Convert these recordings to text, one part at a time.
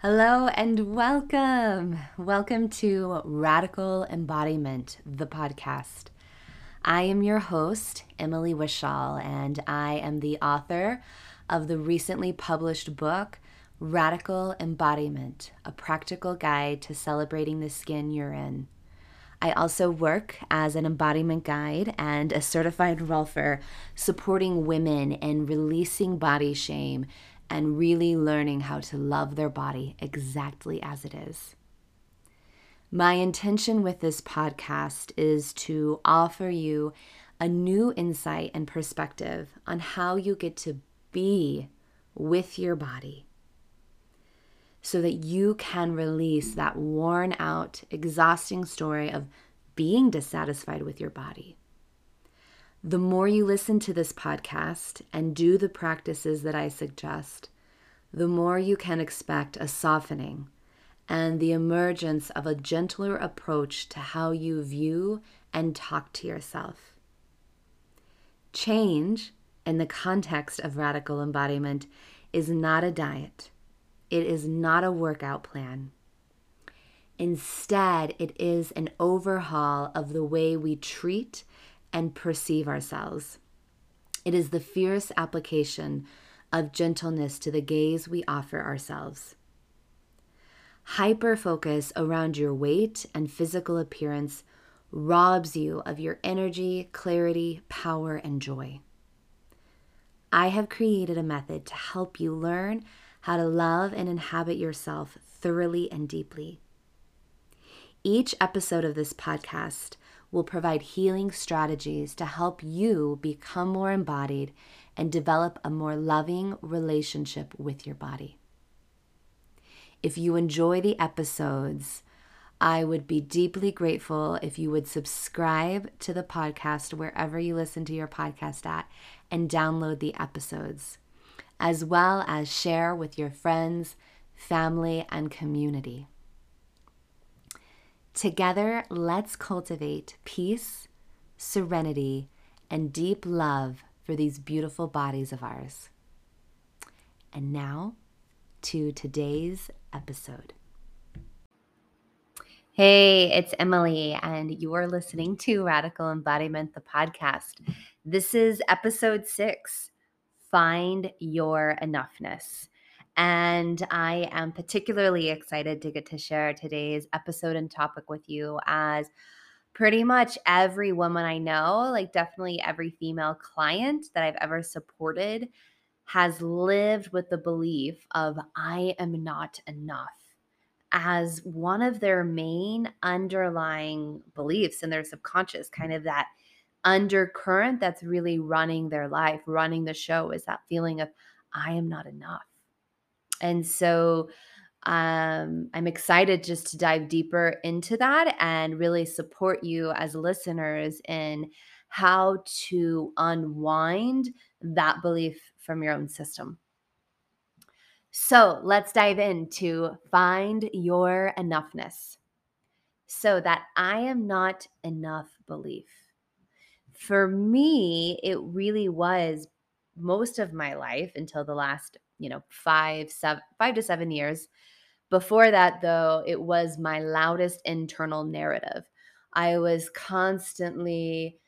Hello and welcome. Welcome to Radical Embodiment, the podcast. I am your host, Emily Wishall, and I am the author of the recently published book, Radical Embodiment A Practical Guide to Celebrating the Skin You're In. I also work as an embodiment guide and a certified rolfer, supporting women in releasing body shame and really learning how to love their body exactly as it is. My intention with this podcast is to offer you a new insight and perspective on how you get to be with your body so that you can release that worn out, exhausting story of being dissatisfied with your body. The more you listen to this podcast and do the practices that I suggest, the more you can expect a softening and the emergence of a gentler approach to how you view and talk to yourself. Change, in the context of radical embodiment, is not a diet, it is not a workout plan. Instead, it is an overhaul of the way we treat and perceive ourselves. It is the fierce application of gentleness to the gaze we offer ourselves. Hyper focus around your weight and physical appearance robs you of your energy, clarity, power, and joy. I have created a method to help you learn how to love and inhabit yourself thoroughly and deeply. Each episode of this podcast will provide healing strategies to help you become more embodied and develop a more loving relationship with your body. If you enjoy the episodes, I would be deeply grateful if you would subscribe to the podcast wherever you listen to your podcast at and download the episodes, as well as share with your friends, family, and community. Together, let's cultivate peace, serenity, and deep love for these beautiful bodies of ours. And now to today's episode. Hey, it's Emily, and you are listening to Radical Embodiment, the podcast. This is episode six Find Your Enoughness. And I am particularly excited to get to share today's episode and topic with you as pretty much every woman I know, like definitely every female client that I've ever supported, has lived with the belief of I am not enough as one of their main underlying beliefs in their subconscious, kind of that undercurrent that's really running their life, running the show is that feeling of I am not enough. And so um, I'm excited just to dive deeper into that and really support you as listeners in how to unwind that belief from your own system. So let's dive into find your enoughness. So that I am not enough belief. For me, it really was most of my life until the last you know, five, seven, five to seven years. Before that, though, it was my loudest internal narrative. I was constantly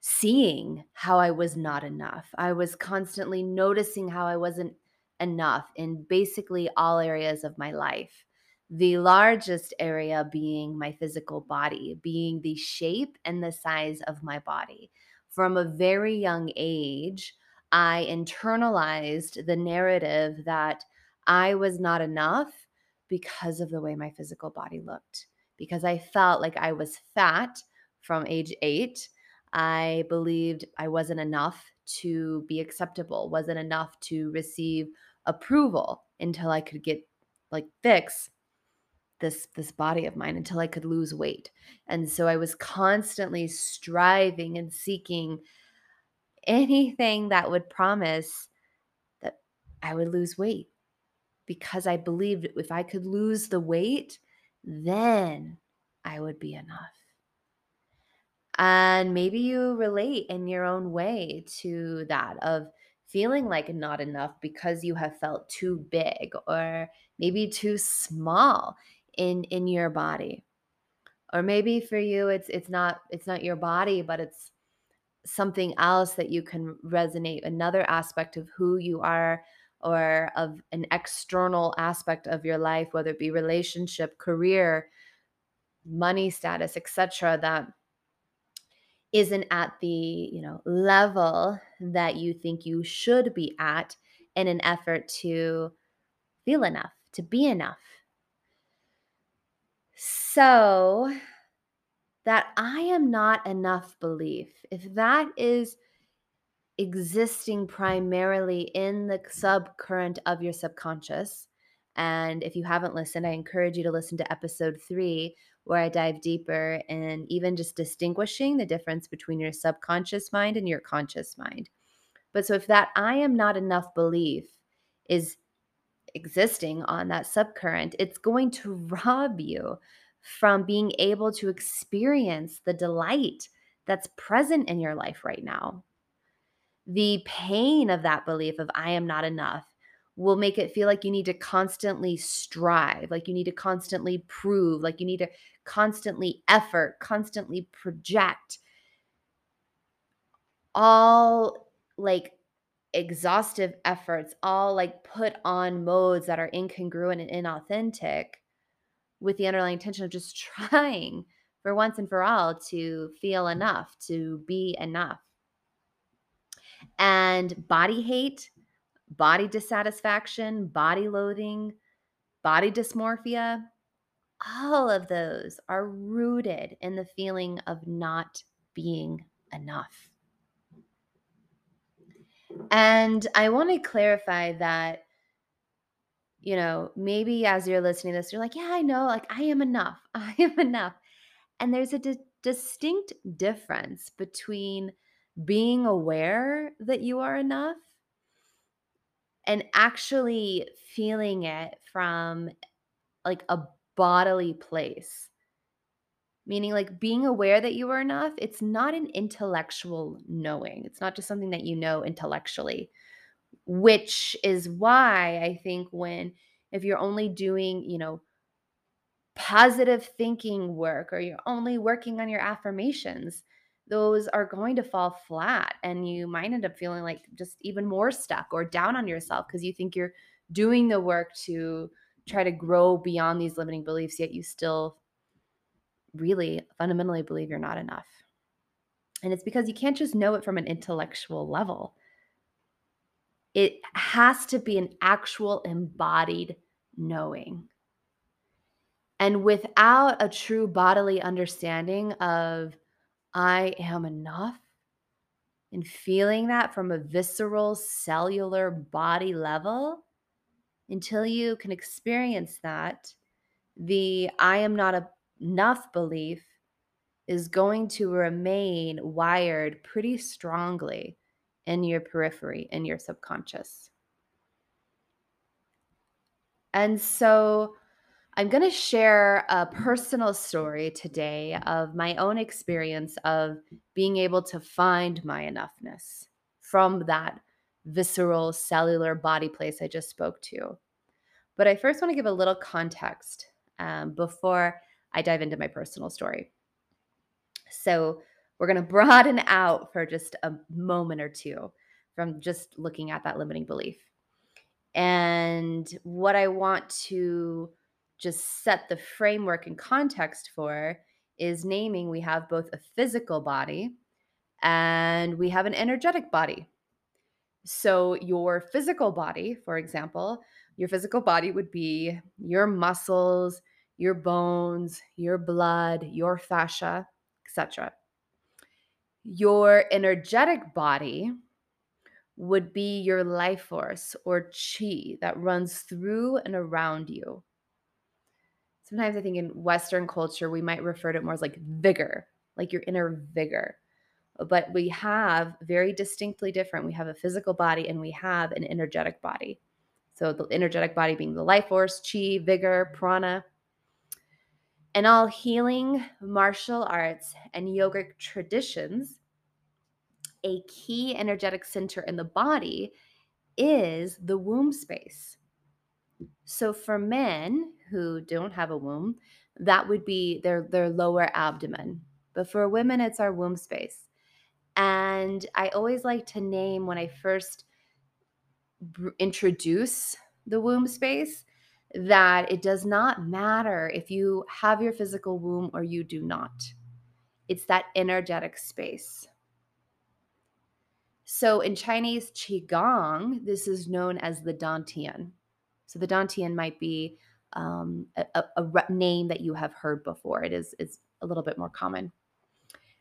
seeing how I was not enough. I was constantly noticing how I wasn't enough in basically all areas of my life. The largest area being my physical body, being the shape and the size of my body. From a very young age, I internalized the narrative that I was not enough because of the way my physical body looked, because I felt like I was fat from age eight. I believed I wasn't enough to be acceptable, wasn't enough to receive approval until I could get like fix this this body of mine until I could lose weight. And so I was constantly striving and seeking anything that would promise that I would lose weight because I believed if I could lose the weight, then I would be enough. And maybe you relate in your own way to that of feeling like not enough because you have felt too big or maybe too small in in your body or maybe for you it's it's not it's not your body but it's something else that you can resonate another aspect of who you are or of an external aspect of your life whether it be relationship career money status etc that isn't at the you know level that you think you should be at in an effort to feel enough to be enough. So that i am not enough belief if that is existing primarily in the subcurrent of your subconscious and if you haven't listened i encourage you to listen to episode 3 where I dive deeper and even just distinguishing the difference between your subconscious mind and your conscious mind. But so if that I am not enough belief is existing on that subcurrent, it's going to rob you from being able to experience the delight that's present in your life right now. The pain of that belief of I am not enough will make it feel like you need to constantly strive, like you need to constantly prove, like you need to constantly effort, constantly project. All like exhaustive efforts, all like put on modes that are incongruent and inauthentic with the underlying intention of just trying for once and for all to feel enough, to be enough. And body hate body dissatisfaction, body loathing, body dysmorphia, all of those are rooted in the feeling of not being enough. And I want to clarify that, you know, maybe as you're listening to this, you're like, yeah, I know, like I am enough. I am enough. And there's a di- distinct difference between being aware that you are enough and actually feeling it from like a bodily place. Meaning, like being aware that you are enough, it's not an intellectual knowing. It's not just something that you know intellectually, which is why I think when, if you're only doing, you know, positive thinking work or you're only working on your affirmations, those are going to fall flat and you might end up feeling like just even more stuck or down on yourself because you think you're doing the work to try to grow beyond these limiting beliefs yet you still really fundamentally believe you're not enough. And it's because you can't just know it from an intellectual level it has to be an actual embodied knowing and without a true bodily understanding of I am enough. And feeling that from a visceral, cellular body level, until you can experience that, the I am not enough belief is going to remain wired pretty strongly in your periphery, in your subconscious. And so, I'm going to share a personal story today of my own experience of being able to find my enoughness from that visceral cellular body place I just spoke to. But I first want to give a little context um, before I dive into my personal story. So we're going to broaden out for just a moment or two from just looking at that limiting belief. And what I want to just set the framework and context for is naming we have both a physical body and we have an energetic body. So, your physical body, for example, your physical body would be your muscles, your bones, your blood, your fascia, etc. Your energetic body would be your life force or chi that runs through and around you sometimes I think in Western culture, we might refer to it more as like vigor, like your inner vigor. But we have very distinctly different. We have a physical body and we have an energetic body. So the energetic body being the life force, chi, vigor, prana. And all healing, martial arts, and yogic traditions a key energetic center in the body is the womb space. So for men who don't have a womb, that would be their their lower abdomen. But for women it's our womb space. And I always like to name when I first introduce the womb space that it does not matter if you have your physical womb or you do not. It's that energetic space. So in Chinese Qigong, this is known as the Dantian. So the Dantian might be um, a, a, name that you have heard before. It is it's a little bit more common.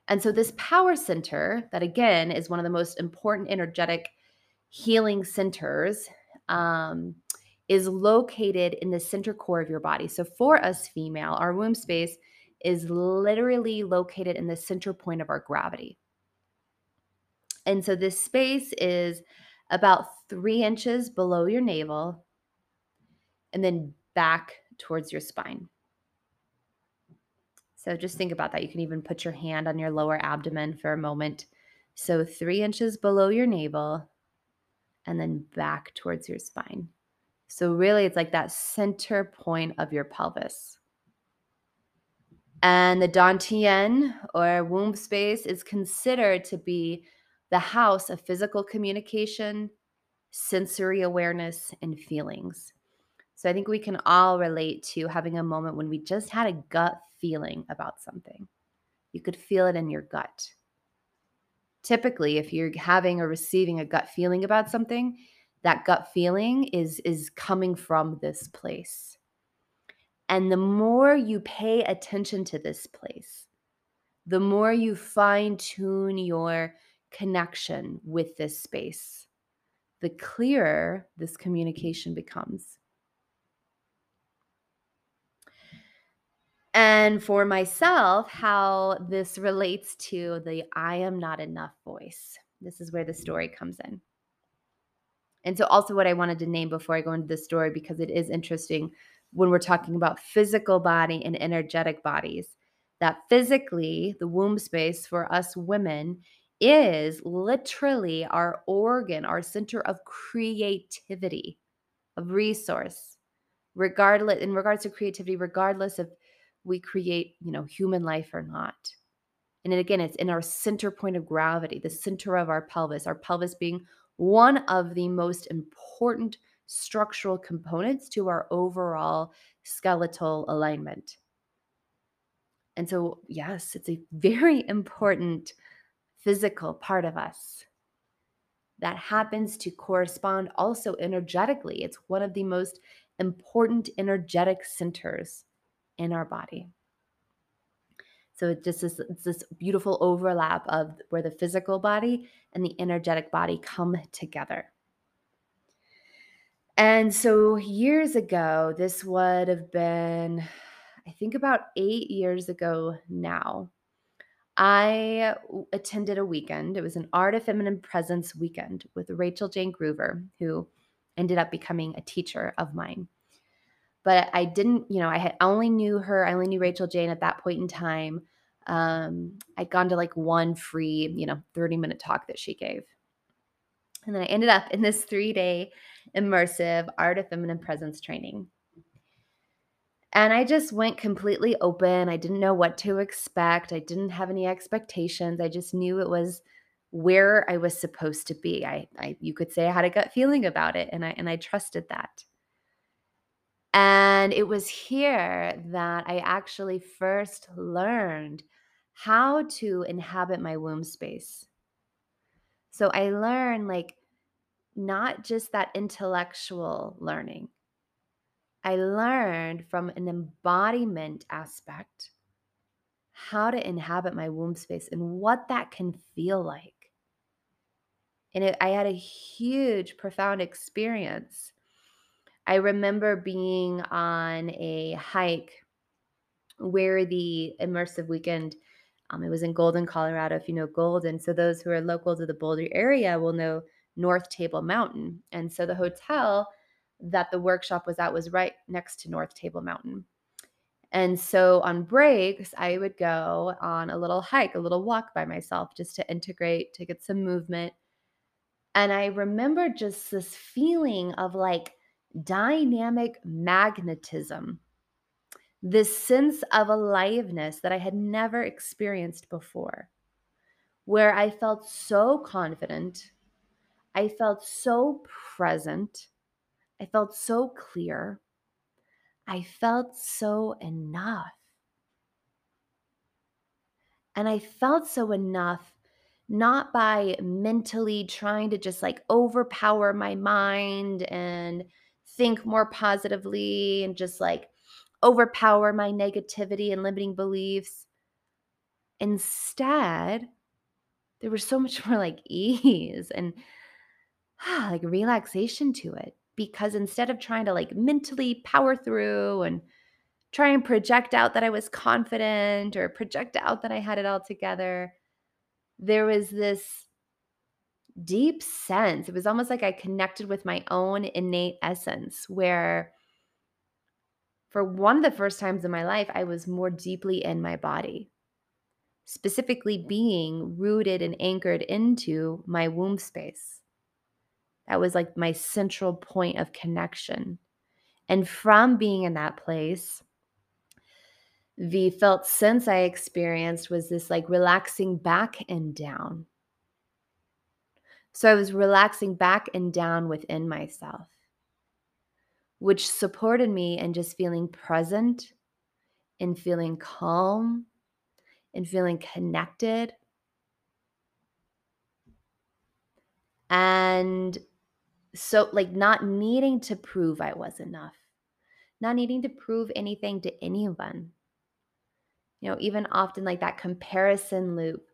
And so this power center, that again is one of the most important energetic healing centers, um, is located in the center core of your body. So for us female, our womb space is literally located in the center point of our gravity. And so this space is about three inches below your navel and then back towards your spine. So just think about that. You can even put your hand on your lower abdomen for a moment. So three inches below your navel and then back towards your spine. So really, it's like that center point of your pelvis. And the Dantian or womb space is considered to be the house of physical communication, sensory awareness, and feelings. So I think we can all relate to having a moment when we just had a gut feeling about something. You could feel it in your gut. Typically, if you're having or receiving a gut feeling about something, that gut feeling is is coming from this place. And the more you pay attention to this place, the more you fine tune your connection with this space, the clearer this communication becomes. And for myself, how this relates to the I am not enough voice. This is where the story comes in. And so, also, what I wanted to name before I go into the story, because it is interesting when we're talking about physical body and energetic bodies, that physically, the womb space for us women is literally our organ, our center of creativity, of resource, regardless in regards to creativity, regardless of we create, you know, human life or not. And again, it's in our center point of gravity, the center of our pelvis, our pelvis being one of the most important structural components to our overall skeletal alignment. And so, yes, it's a very important physical part of us that happens to correspond also energetically. It's one of the most important energetic centers in our body. So it just is it's this beautiful overlap of where the physical body and the energetic body come together. And so years ago, this would have been, I think about eight years ago now, I attended a weekend. It was an Art of Feminine Presence weekend with Rachael Jayne Groover, who ended up becoming a teacher of mine. But I didn't, you know, I had only knew her, I only knew Rachael Jayne at that point in time. Um, I'd gone to like one free, you know, 30 minute talk that she gave. And then I ended up in this three day immersive Art of Feminine Presence training. And I just went completely open. I didn't know what to expect. I didn't have any expectations. I just knew it was where I was supposed to be. I, I you could say I had a gut feeling about it and I and I trusted that. And it was here that I actually first learned how to inhabit my womb space. So I learned like not just that intellectual learning, I learned from an embodiment aspect how to inhabit my womb space and what that can feel like. And it, I had a huge, profound experience. I remember being on a hike where the immersive weekend, um, it was in Golden, Colorado, if you know Golden. So those who are local to the Boulder area will know North Table Mountain. And so the hotel that the workshop was at was right next to North Table Mountain. And so on breaks, I would go on a little hike, a little walk by myself just to integrate, to get some movement. And I remember just this feeling of like dynamic magnetism, this sense of aliveness that I had never experienced before, where I felt so confident. I felt so present. I felt so clear. I felt so enough. And I felt so enough not by mentally trying to just like overpower my mind and think more positively and just like overpower my negativity and limiting beliefs. Instead, there was so much more like ease and like relaxation to it because instead of trying to like mentally power through and try and project out that I was confident or project out that I had it all together, there was this deep sense. It was almost like I connected with my own innate essence, where for one of the first times in my life, I was more deeply in my body, specifically being rooted and anchored into my womb space. That was like my central point of connection. And from being in that place, the felt sense I experienced was this like relaxing back and down. So I was relaxing back and down within myself, which supported me in just feeling present and feeling calm and feeling connected. And so like not needing to prove I was enough, not needing to prove anything to anyone. You know, even often like that comparison loop,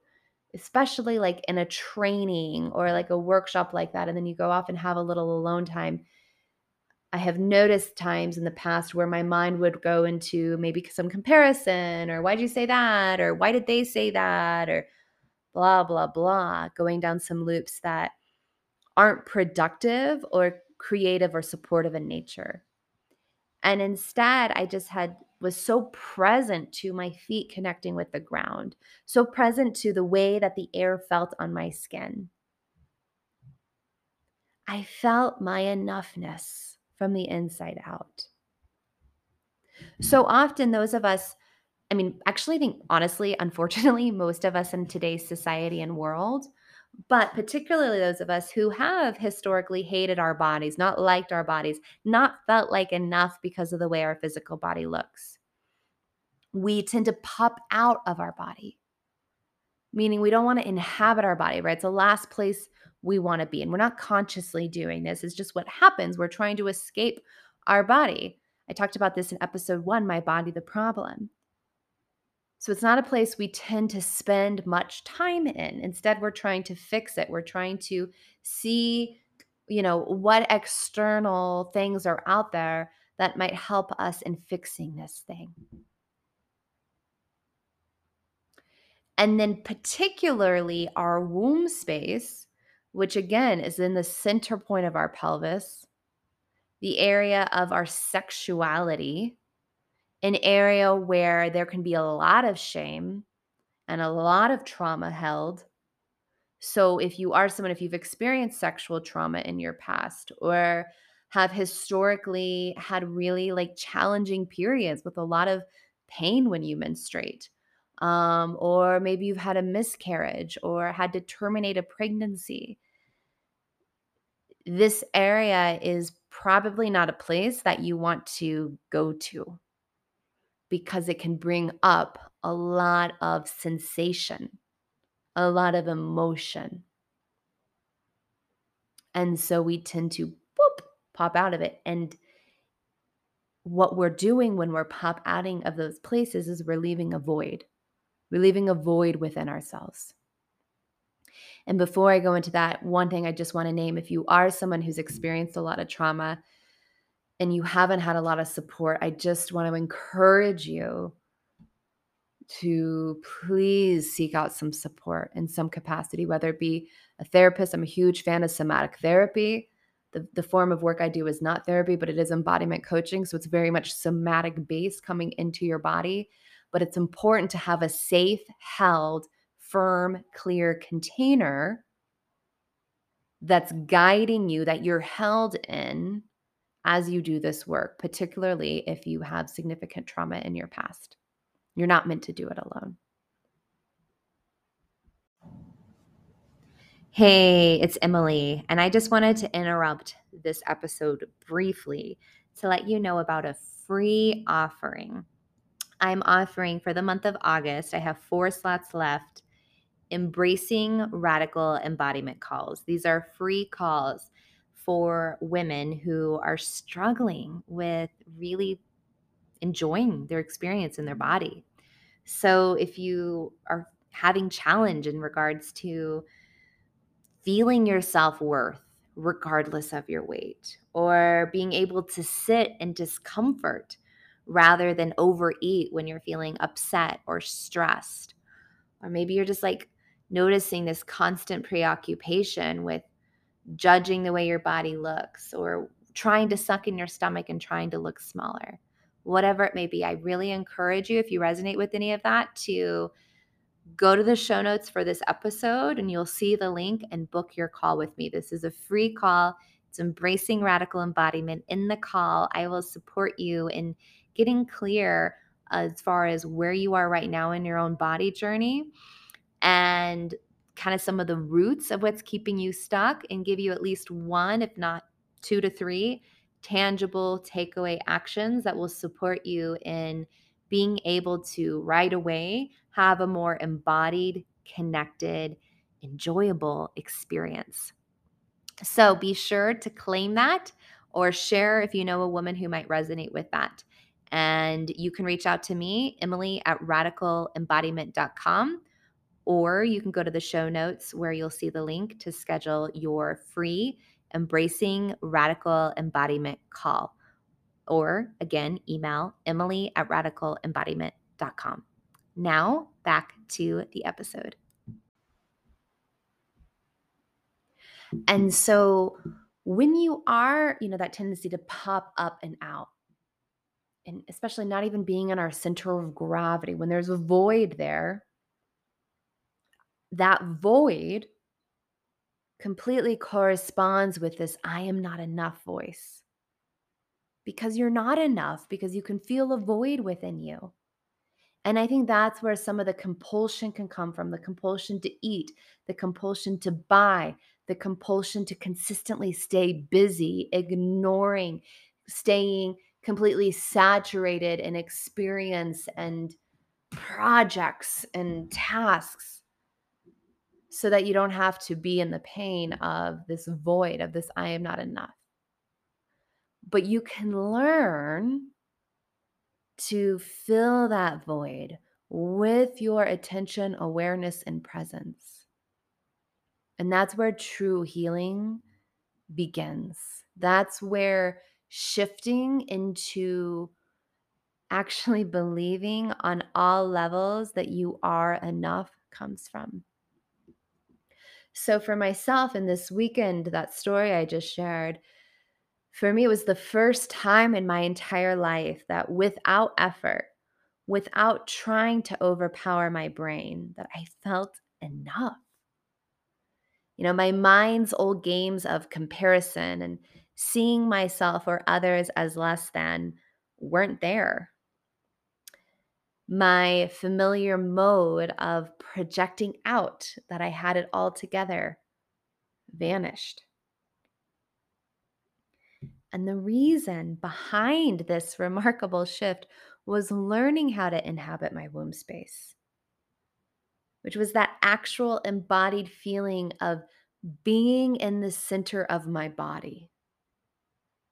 especially like in a training or like a workshop like that, and then you go off and have a little alone time. I have noticed times in the past where my mind would go into maybe some comparison or why'd you say that or why did they say that or blah, blah, blah, going down some loops that aren't productive or creative or supportive in nature. And instead, I just had was so present to my feet connecting with the ground, so present to the way that the air felt on my skin. I felt my enoughness from the inside out. So often, those of us, I mean, actually, I think honestly, unfortunately, most of us in today's society and world but particularly those of us who have historically hated our bodies, not liked our bodies, not felt like enough because of the way our physical body looks. We tend to pop out of our body, meaning we don't want to inhabit our body, right? It's the last place we want to be. And we're not consciously doing this, it's just what happens. We're trying to escape our body. I talked about this in episode one My Body, the Problem. So it's not a place we tend to spend much time in. Instead, we're trying to fix it. We're trying to see, you know, what external things are out there that might help us in fixing this thing. And then, particularly, our womb space, which again is in the center point of our pelvis, the area of our sexuality, an area where there can be a lot of shame and a lot of trauma held. So, if you are someone, if you've experienced sexual trauma in your past or have historically had really like challenging periods with a lot of pain when you menstruate, um, or maybe you've had a miscarriage or had to terminate a pregnancy, this area is probably not a place that you want to go to because it can bring up a lot of sensation, a lot of emotion. And so we tend to boop, pop out of it. And what we're doing when we're pop outing of those places is we're leaving a void. We're leaving a void within ourselves. And before I go into that, one thing I just want to name if you are someone who's experienced a lot of trauma, and you haven't had a lot of support, I just want to encourage you to please seek out some support in some capacity, whether it be a therapist. I'm a huge fan of somatic therapy. the, the form of work I do is not therapy, but it is embodiment coaching. So it's very much somatic base coming into your body. But it's important to have a safe, held, firm, clear container that's guiding you, that you're held in as you do this work, particularly if you have significant trauma in your past. You're not meant to do it alone. Hey, it's Emily, and I just wanted to interrupt this episode briefly to let you know about a free offering. I'm offering for the month of August, I have four slots left. Embracing radical embodiment calls. These are free calls for women who are struggling with really enjoying their experience in their body. So if you are having challenge in regards to feeling your self worth regardless of your weight, or being able to sit in discomfort rather than overeat when you're feeling upset or stressed. Or maybe you're just like noticing this constant preoccupation with judging the way your body looks or trying to suck in your stomach and trying to look smaller. Whatever it may be, I really encourage you, if you resonate with any of that, to go to the show notes for this episode and you'll see the link and book your call with me. This is a free call. It's embracing radical embodiment. In the call, I will support you in getting clear as far as where you are right now in your own body journey and kind of some of the roots of what's keeping you stuck and give you at least one, if not two to three, tangible takeaway actions that will support you in being able to right away have a more embodied, connected, enjoyable experience. So be sure to claim that or share if you know a woman who might resonate with that. And you can reach out to me, Emily at radicalembodiment.com, or you can go to the show notes where you'll see the link to schedule your free Embracing Radical Embodiment call or again, email emily at radicalembodiment.com. Now, back to the episode. And so, when you are, you know, that tendency to pop up and out, and especially not even being in our center of gravity, when there's a void there, that void completely corresponds with this I am not enough voice because you're not enough, because you can feel a void within you. And I think that's where some of the compulsion can come from the compulsion to eat, the compulsion to buy, the compulsion to consistently stay busy, ignoring, staying completely saturated in experience and projects and tasks so that you don't have to be in the pain of this void of this I am not enough but you can learn to fill that void with your attention, awareness, and presence. And that's where true healing begins. That's where shifting into actually believing on all levels that you are enough comes from. So, for myself in this weekend, that story I just shared, for me, it was the first time in my entire life that without effort, without trying to overpower my brain, that I felt enough. You know, my mind's old games of comparison and seeing myself or others as less than weren't there. My familiar mode of projecting out that I had it all together vanished. And the reason behind this remarkable shift was learning how to inhabit my womb space, which was that actual embodied feeling of being in the center of my body,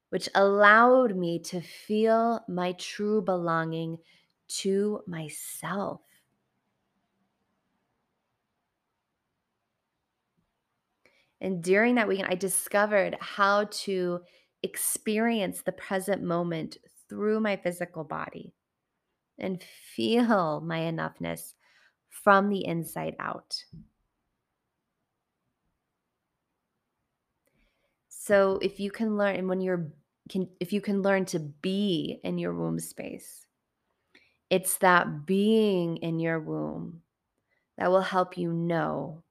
which allowed me to feel my true belonging to myself. And during that weekend, I discovered how to experience the present moment through my physical body and feel my enoughness from the inside out. So if you can learn and when you're can if you can learn to be in your womb space, it's that being in your womb that will help you know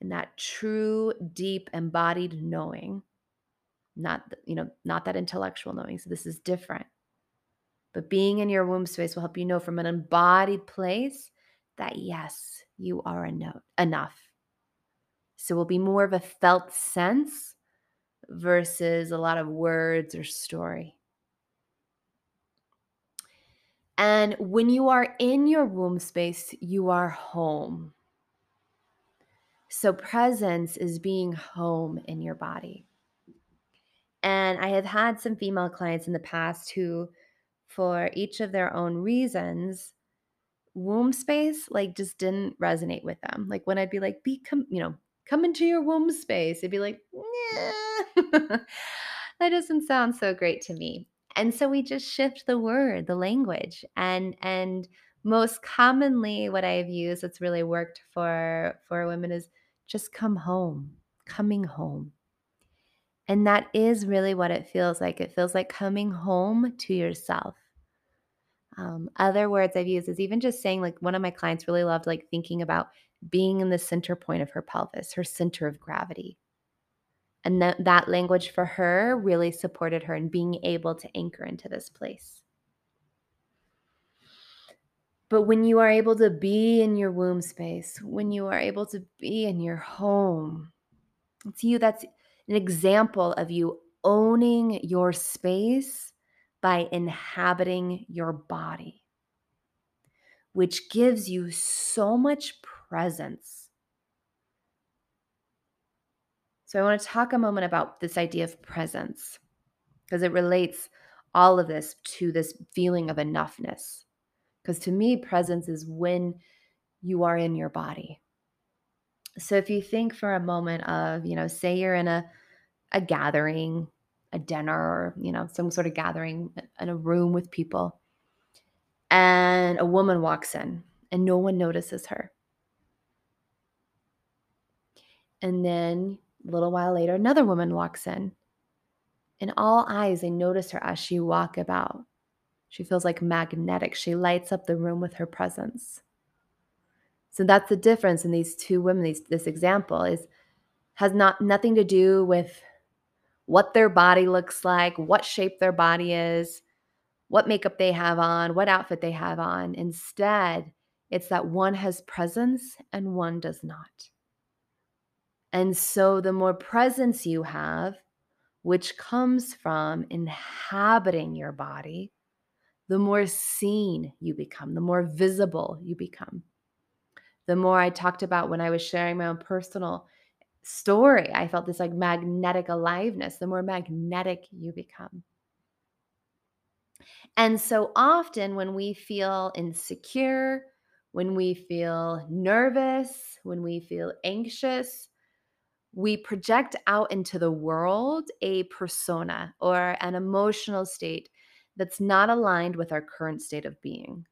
and that true deep embodied knowing not you know not that intellectual knowing so this is different but being in your womb space will help you know from an embodied place that yes you are enough. So it will be more of a felt sense versus a lot of words or story and when you are in your womb space you are home so presence is being home in your body and I have had some female clients in the past who, for each of their own reasons, womb space like just didn't resonate with them. Like when I'd be like, be come, you know, come into your womb space, it'd be like, that doesn't sound so great to me. And so we just shift the word, the language. And and most commonly what I've used that's really worked for for women is just come home, coming home. And that is really what it feels like. It feels like coming home to yourself. Um, other words I've used is even just saying, like, one of my clients really loved, like, thinking about being in the center point of her pelvis, her center of gravity. And that, that language for her really supported her in being able to anchor into this place. But when you are able to be in your womb space, when you are able to be in your home, it's you that's an example of you owning your space by inhabiting your body, which gives you so much presence. So, I want to talk a moment about this idea of presence because it relates all of this to this feeling of enoughness. Because to me, presence is when you are in your body. So, if you think for a moment of, you know, say you're in a a gathering, a dinner, or, you know, some sort of gathering in a room with people. And a woman walks in and no one notices her. And then a little while later, another woman walks in. And all eyes, they notice her as she walk about. She feels like magnetic. She lights up the room with her presence. So that's the difference in these two women. These, this example is has not nothing to do with what their body looks like, what shape their body is, what makeup they have on, what outfit they have on. Instead, it's that one has presence and one does not. And so the more presence you have, which comes from inhabiting your body, the more seen you become, the more visible you become. The more I talked about when I was sharing my own personal story, I felt this like magnetic aliveness, the more magnetic you become. And so often when we feel insecure, when we feel nervous, when we feel anxious, we project out into the world a persona or an emotional state that's not aligned with our current state of being.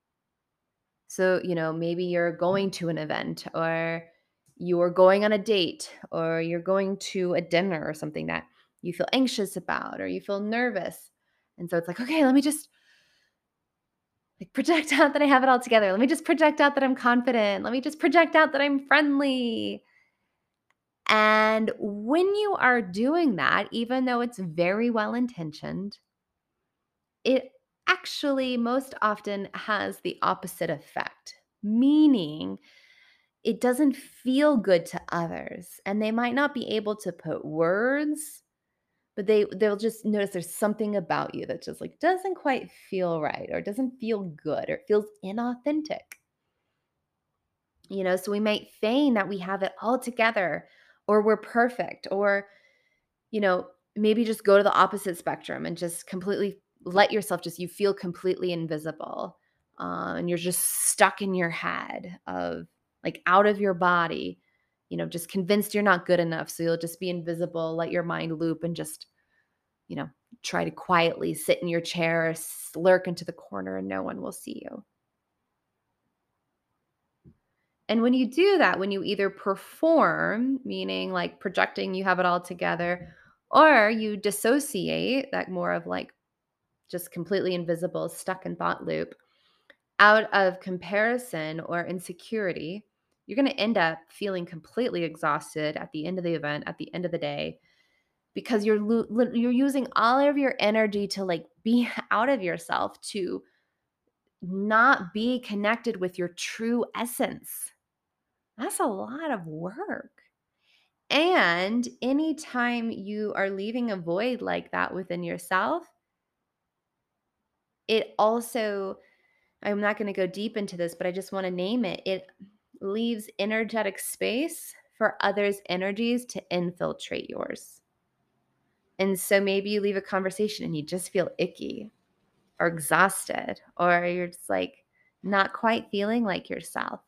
So, you know, maybe you're mm. going to an event or you're going on a date or you're going to a dinner or something that you feel anxious about or you feel nervous. And so it's like, okay, let me just like project out that I have it all together. Let me just project out that I'm confident. Let me just project out that I'm friendly. And when you are doing that, even though it's very well intentioned, it actually most often has the opposite effect, meaning it doesn't feel good to others. And they might not be able to put words but they they'll just notice there's something about you that just like doesn't quite feel right or doesn't feel good or it feels inauthentic. You know so we might feign that we have it all together or we're perfect or you know maybe just go to the opposite spectrum and just completely let yourself just you feel completely invisible uh, and you're just stuck in your head of like out of your body, you know, just convinced you're not good enough. So you'll just be invisible, let your mind loop and just, you know, try to quietly sit in your chair, lurk into the corner, and no one will see you. And when you do that, when you either perform, meaning like projecting you have it all together, Or you dissociate, that more of like just completely invisible, stuck in thought loop, out of comparison or insecurity, you're going to end up feeling completely exhausted at the end of the event, at the end of the day, because you're lo- you're using all of your energy to like be out of yourself to not be connected with your true essence. That's a lot of work. And anytime you are leaving a void like that within yourself, it also I'm not going to go deep into this, but I just want to name it. It leaves energetic space for others' energies to infiltrate yours. And so maybe you leave a conversation and you just feel icky or exhausted, or you're just like not quite feeling like yourself.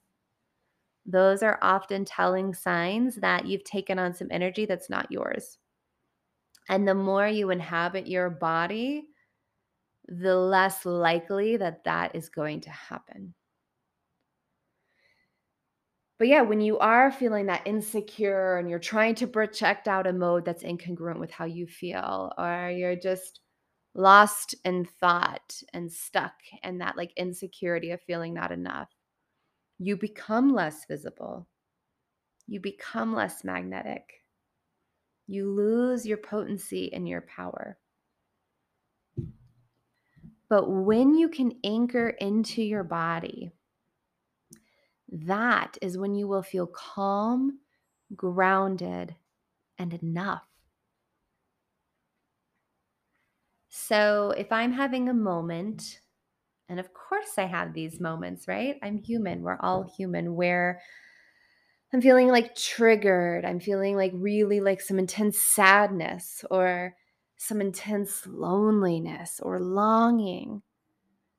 Those are often telling signs that you've taken on some energy that's not yours. And the more you inhabit your body, the less likely that that is going to happen. But yeah, when you are feeling that insecure and you're trying to project out a mode that's incongruent with how you feel, or you're just lost in thought and stuck in that like insecurity of feeling not enough, you become less visible. You become less magnetic. You lose your potency and your power. But when you can anchor into your body, that is when you will feel calm, grounded, and enough. So if I'm having a moment, and of course I have these mm. moments, right? I'm human. We're all human where I'm feeling like triggered. I'm feeling like really like some intense sadness or some intense loneliness or longing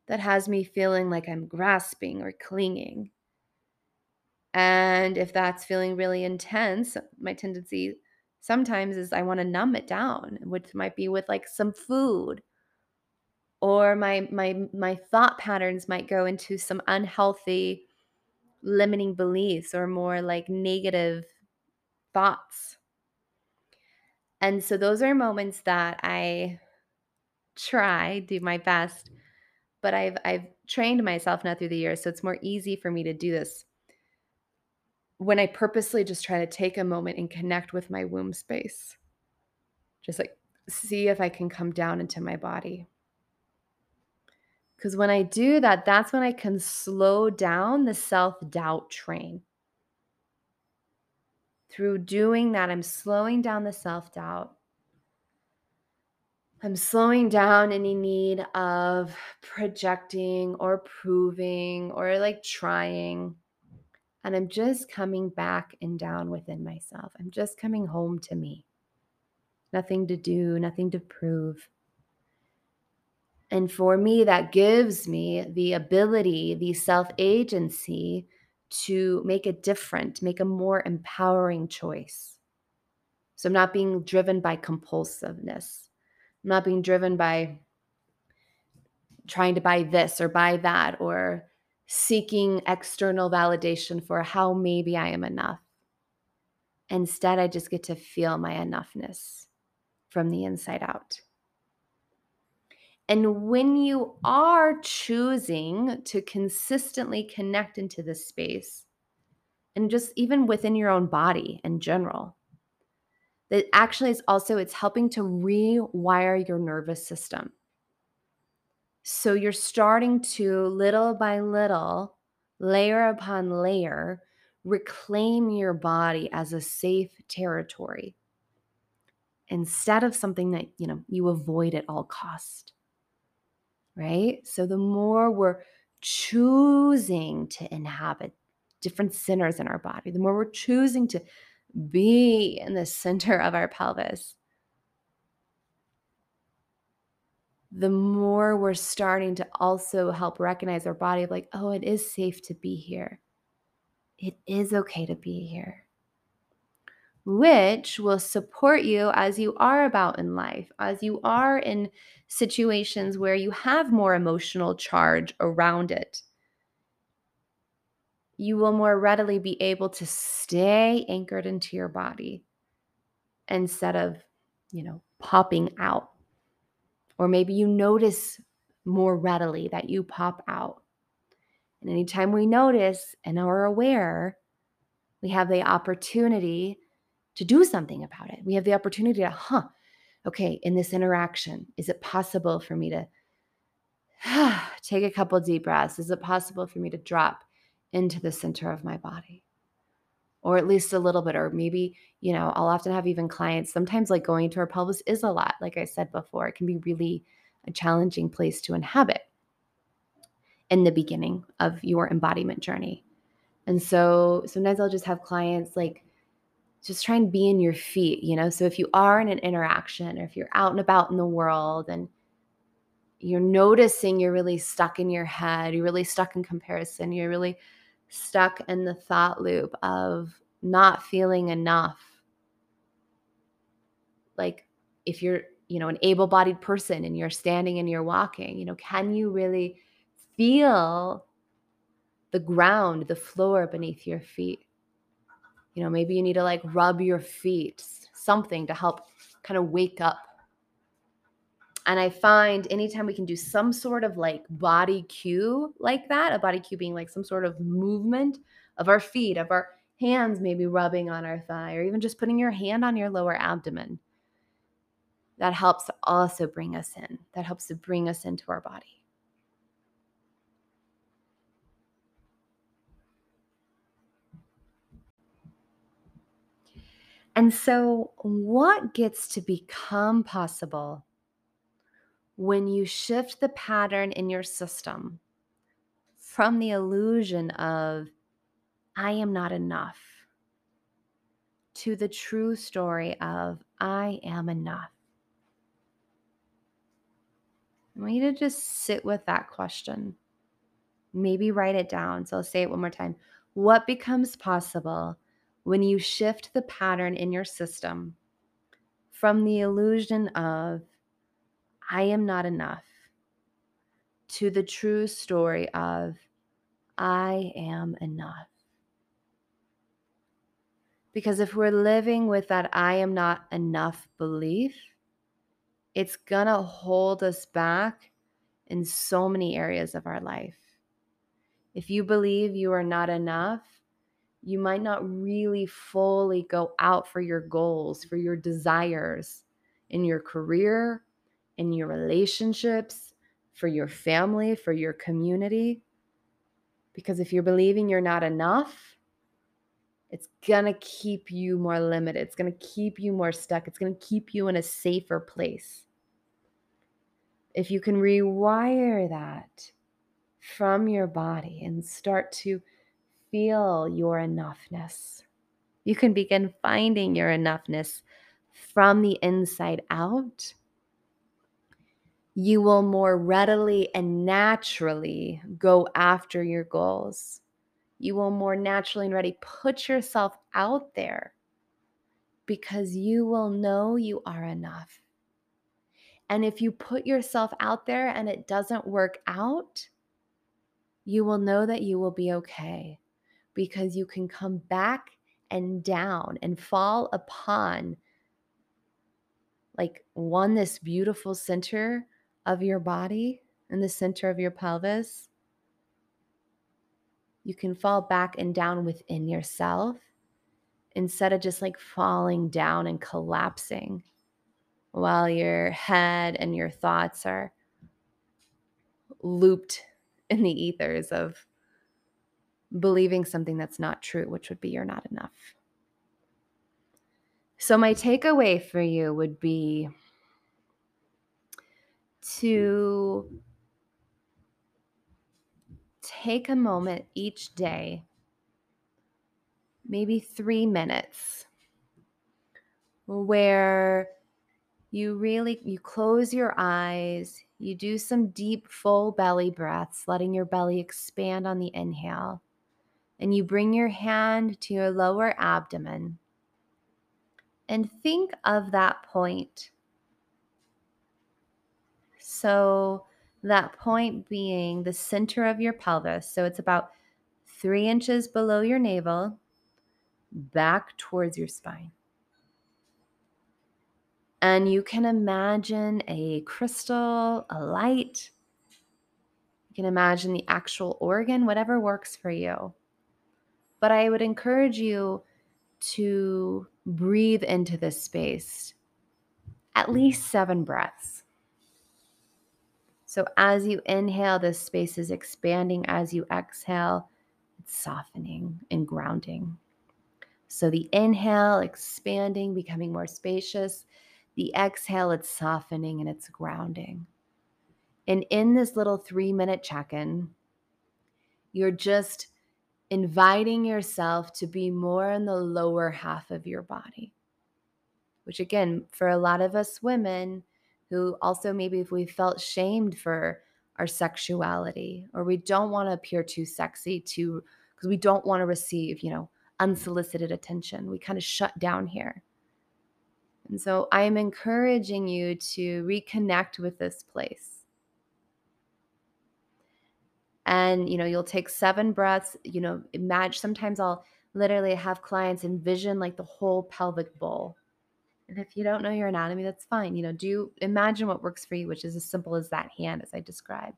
that has me feeling like I'm grasping or clinging. And if that's feeling really intense, my tendency sometimes is I want to numb it down, which might be with like some food. Or my my my thought patterns might go into some unhealthy limiting beliefs or more like negative thoughts. And so those are moments that I try, do my best, but I've I've trained myself now through the years so it's more easy for me to do this when I purposely just try to take a moment and connect with my womb space. Just like see if I can come down into my body. Because when I do that, that's when I can slow down the self doubt train. Through doing that, I'm slowing down the self doubt. I'm slowing down any need of projecting or proving or like trying. And I'm just coming back and down within myself. I'm just coming home to me. Nothing to do, nothing to prove. And for me, that gives me the ability, the self agency to make a different, make a more empowering choice. So I'm not being driven by compulsiveness. I'm not being driven by trying to buy this or buy that or seeking external validation for how maybe I am enough. Instead, I just get to feel my enoughness from the inside out. And when you are choosing to consistently connect into this space, and just even within your own body in general, that actually is also it's helping to rewire your nervous system. So you're starting to little by little, layer upon layer, reclaim your body as a safe territory instead of something that, you know, you avoid at all cost. Right? So the more we're choosing to inhabit different centers in our body, the more we're choosing to be in the center of our pelvis, the more we're starting to also help recognize our body of like, oh, it is safe to be here. It is okay to be here, which will support you as you are about in life, as you are in situations where you have more emotional charge around it. You will more readily be able to stay anchored into your body instead of you know, popping out. Or maybe you notice more readily that you pop out. And anytime we notice and are aware, we have the opportunity to do something about it. We have the opportunity to, huh, okay, in this interaction, is it possible for me to take a couple deep breaths? Is it possible for me to drop into the center of my body? Or at least a little bit, or maybe, you know, I'll often have even clients, sometimes like going to our pelvis is a lot. Like I said before, it can be really a challenging place to inhabit in the beginning of your embodiment journey. And so sometimes I'll just have clients like, just try and be in your feet, you know? So if you are in an interaction or if you're out and about in the world and you're noticing you're really stuck in your head, you're really stuck in comparison, you're really stuck in the thought loop of not feeling enough. Like if you're, you know, an able-bodied person and you're standing and you're walking, you know, can you really feel the ground, the floor beneath your feet? You know, maybe you need to like rub your feet, something to help kind of wake up. And I find anytime we can do some sort of like body cue like that, a body cue being like some sort of movement of our feet, of our hands maybe rubbing on our thigh, or even just putting your hand on your lower abdomen, that helps also bring us in. That helps to bring us into our body. And so, what gets to become possible when you shift the pattern in your system from the illusion of, I am not enough, to the true story of, I am enough? I want you to just sit with that question. Maybe write it down. So I'll say it one more time. What becomes possible when you shift the pattern in your system from the illusion of, I am not enough, to the true story of, I am enough. Because if we're living with that I am not enough belief, it's going to hold us back in so many areas of our life. If you believe you are not enough, you might not really fully go out for your goals, for your desires in your career, in your relationships, for your family, for your community. Because if you're believing you're not enough, it's going to keep you more limited. It's going to keep you more stuck. It's going to keep you in a safer place. If you can rewire that from your body and start to feel your enoughness. You can begin finding your enoughness from the inside out. You will more readily and naturally go after your goals. You will more naturally and ready put yourself out there because you will know you are enough. And if you put yourself out there and it doesn't work out, you will know that you will be okay because you can come back and down and fall upon like one this beautiful center of your body and the center of your pelvis. You can fall back and down within yourself instead of just like falling down and collapsing while your head and your thoughts are looped in the ethers of believing something that's not true, which would be you're not enough. So, my takeaway for you would be to take a moment each day, maybe three minutes, where you really you close your eyes you do some deep full belly breaths letting your belly expand on the inhale and you bring your hand to your lower abdomen and think of that point. So, that point being the center of your pelvis. So, it's about three inches below your navel, back towards your spine. And you can imagine a crystal, a light. You can imagine the actual organ, whatever works for you. But I would encourage you to breathe into this space at least seven breaths. So as you inhale, this space is expanding. As you exhale, it's softening and grounding. So the inhale, expanding, becoming more spacious. The exhale, it's softening and it's grounding. And in this little three minute check in, you're just inviting yourself to be more in the lower half of your body, which, again, for a lot of us women who also maybe if we felt shamed for our sexuality or we don't want to appear too sexy, too, because we don't want to receive, you know, unsolicited attention, we kind of shut down here. And so I am encouraging you to reconnect with this place. And, you know, you'll take seven breaths, you know, imagine sometimes I'll literally have clients envision like the whole pelvic bowl. And if you don't know your anatomy, that's fine. You know, do imagine what works for you, which is as simple as that hand, as I described.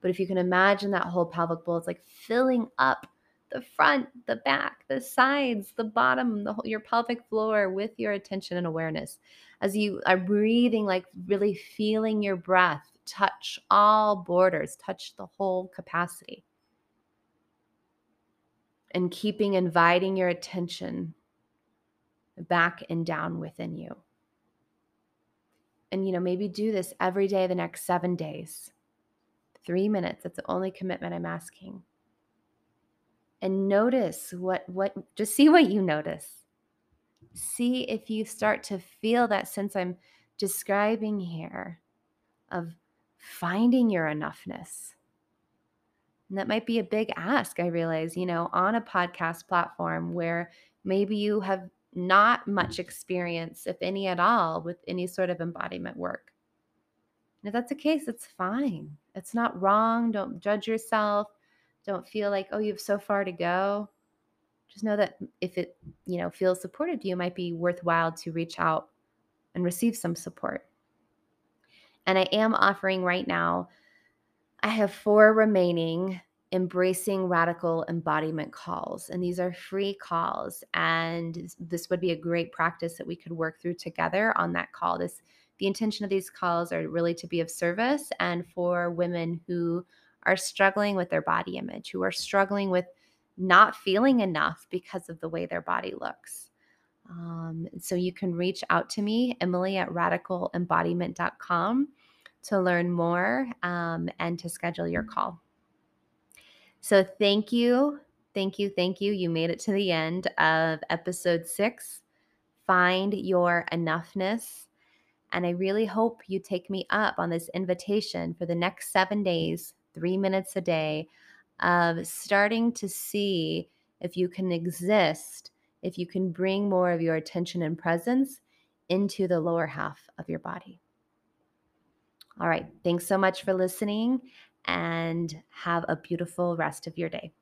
But if you can imagine that whole pelvic bowl, it's like filling up the front, the back, the sides, the bottom, the whole, your pelvic floor with your attention and awareness. As you are breathing, like really feeling your breath touch all borders, touch the whole capacity. And keeping inviting your attention back and down within you. And, you know, maybe do this every day the next seven days. Three minutes. That's the only commitment I'm asking and notice what what just see what you notice see if you start to feel that sense i'm describing here of finding your enoughness. And that might be a big ask i realize you know on a podcast platform where maybe you have not much experience if any at all with any sort of embodiment work. And if that's the case it's fine. It's not wrong. Don't judge yourself. Don't feel like, oh, you have so far to go. Just know that if it, you know, feels supportive to you, it might be worthwhile to reach out and receive some support. And I am offering right now, I have four remaining embracing radical embodiment calls. And these are free calls. And this would be a great practice that we could work through together on that call. This the intention of these calls are really to be of service and for women who are struggling with their body image, who are struggling with not feeling enough because of the way their body looks. Um, so you can reach out to me, Emily at radicalembodiment.com, to learn more um, and to schedule your call. So thank you, thank you, thank you. You made it to the end of episode six. Find your enoughness. And I really hope you take me up on this invitation for the next seven days three minutes a day of starting to see if you can exist, if you can bring more of your attention and presence into the lower half of your body. All right. Thanks so much for listening and have a beautiful rest of your day.